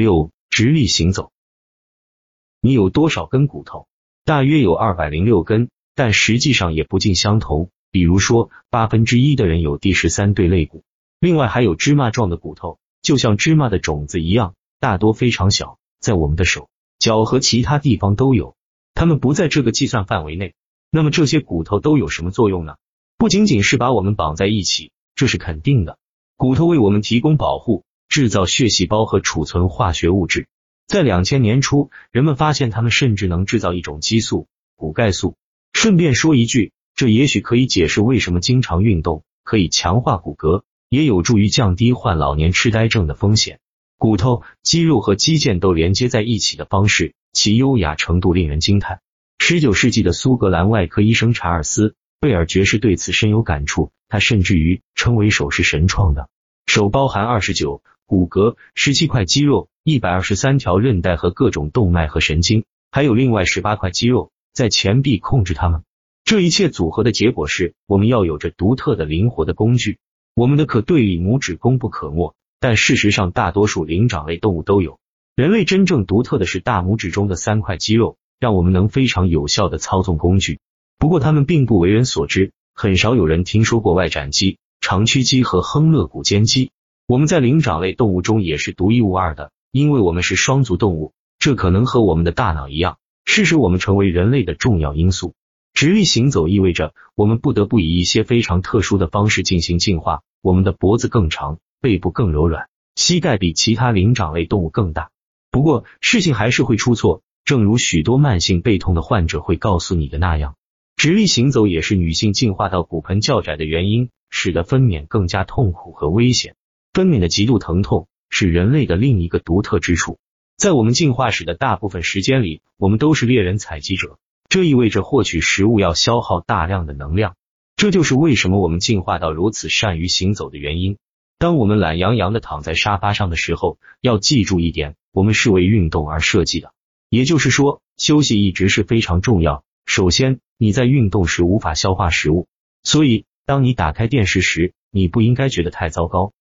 六、直立行走。你有多少根骨头？大约有二百零六根，但实际上也不尽相同。比如说，八分之一的人有第十三对肋骨，另外还有芝麻状的骨头，就像芝麻的种子一样，大多非常小，在我们的手、脚和其他地方都有。它们不在这个计算范围内。那么这些骨头都有什么作用呢？不仅仅是把我们绑在一起，这是肯定的。骨头为我们提供保护、制造血细胞和储存化学物质。在两千年初，人们发现它们甚至能制造一种激素——骨钙素。顺便说一句，这也许可以解释为什么经常运动可以强化骨骼，也有助于降低患老年痴呆症的风险。骨头、肌肉和肌腱都连接在一起的方式，其优雅程度令人惊叹。十九世纪的苏格兰外科医生查尔斯·贝尔爵士对此深有感触，他甚至于称为手是神创的。手包含二十九骨骼、十七块肌肉。一百二十三条韧带和各种动脉和神经，还有另外十八块肌肉在前臂控制它们。这一切组合的结果是，我们要有着独特的灵活的工具。我们的可对立拇指功不可没，但事实上大多数灵长类动物都有。人类真正独特的是大拇指中的三块肌肉，让我们能非常有效的操纵工具。不过它们并不为人所知，很少有人听说过外展肌、长屈肌和亨勒股间肌。我们在灵长类动物中也是独一无二的。因为我们是双足动物，这可能和我们的大脑一样，是使我们成为人类的重要因素。直立行走意味着我们不得不以一些非常特殊的方式进行进化。我们的脖子更长，背部更柔软，膝盖比其他灵长类动物更大。不过事情还是会出错，正如许多慢性背痛的患者会告诉你的那样，直立行走也是女性进化到骨盆较窄的原因，使得分娩更加痛苦和危险。分娩的极度疼痛。是人类的另一个独特之处。在我们进化史的大部分时间里，我们都是猎人采集者，这意味着获取食物要消耗大量的能量。这就是为什么我们进化到如此善于行走的原因。当我们懒洋洋的躺在沙发上的时候，要记住一点：我们是为运动而设计的。也就是说，休息一直是非常重要。首先，你在运动时无法消化食物，所以当你打开电视时，你不应该觉得太糟糕。